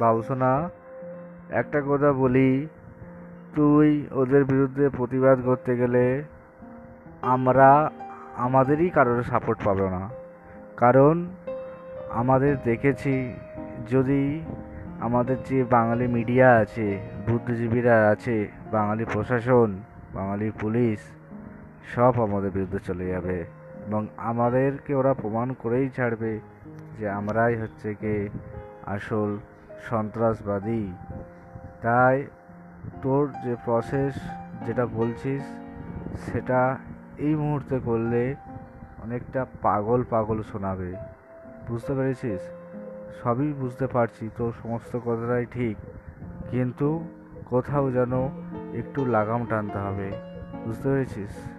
ভাবছ না একটা কথা বলি, তুই ওদের বিরুদ্ধে প্রতিবাদ করতে গেলে আমরা আমাদেরই কারোর সাপোর্ট পাবো না। কারণ আমাদের দেখেছি, যদি আমাদের যে বাঙালি মিডিয়া আছে, বুদ্ধিজীবীরা আছে, বাঙালি প্রশাসন, বাঙালি পুলিশ, সব আমাদের বিরুদ্ধে চলে যাবে এবং আমাদেরকে ওরা প্রমাণ করেই ছাড়বে যে আমরাই হচ্ছে কি আসল সন্ত্রাসবাদী। তাই তোর যে প্রসেস যেটা বলছিস, সেটা এই মুহূর্তে করলে অনেকটা পাগল পাগল শোনাবে। বুঝতে পেরেছিস? সবই বুঝতে পারছি তোর সমস্ত কথাটাই ঠিক। কিন্তু কোথাও যেন একটু লাগাম টানতে হবে। বুঝতে পেরেছিস?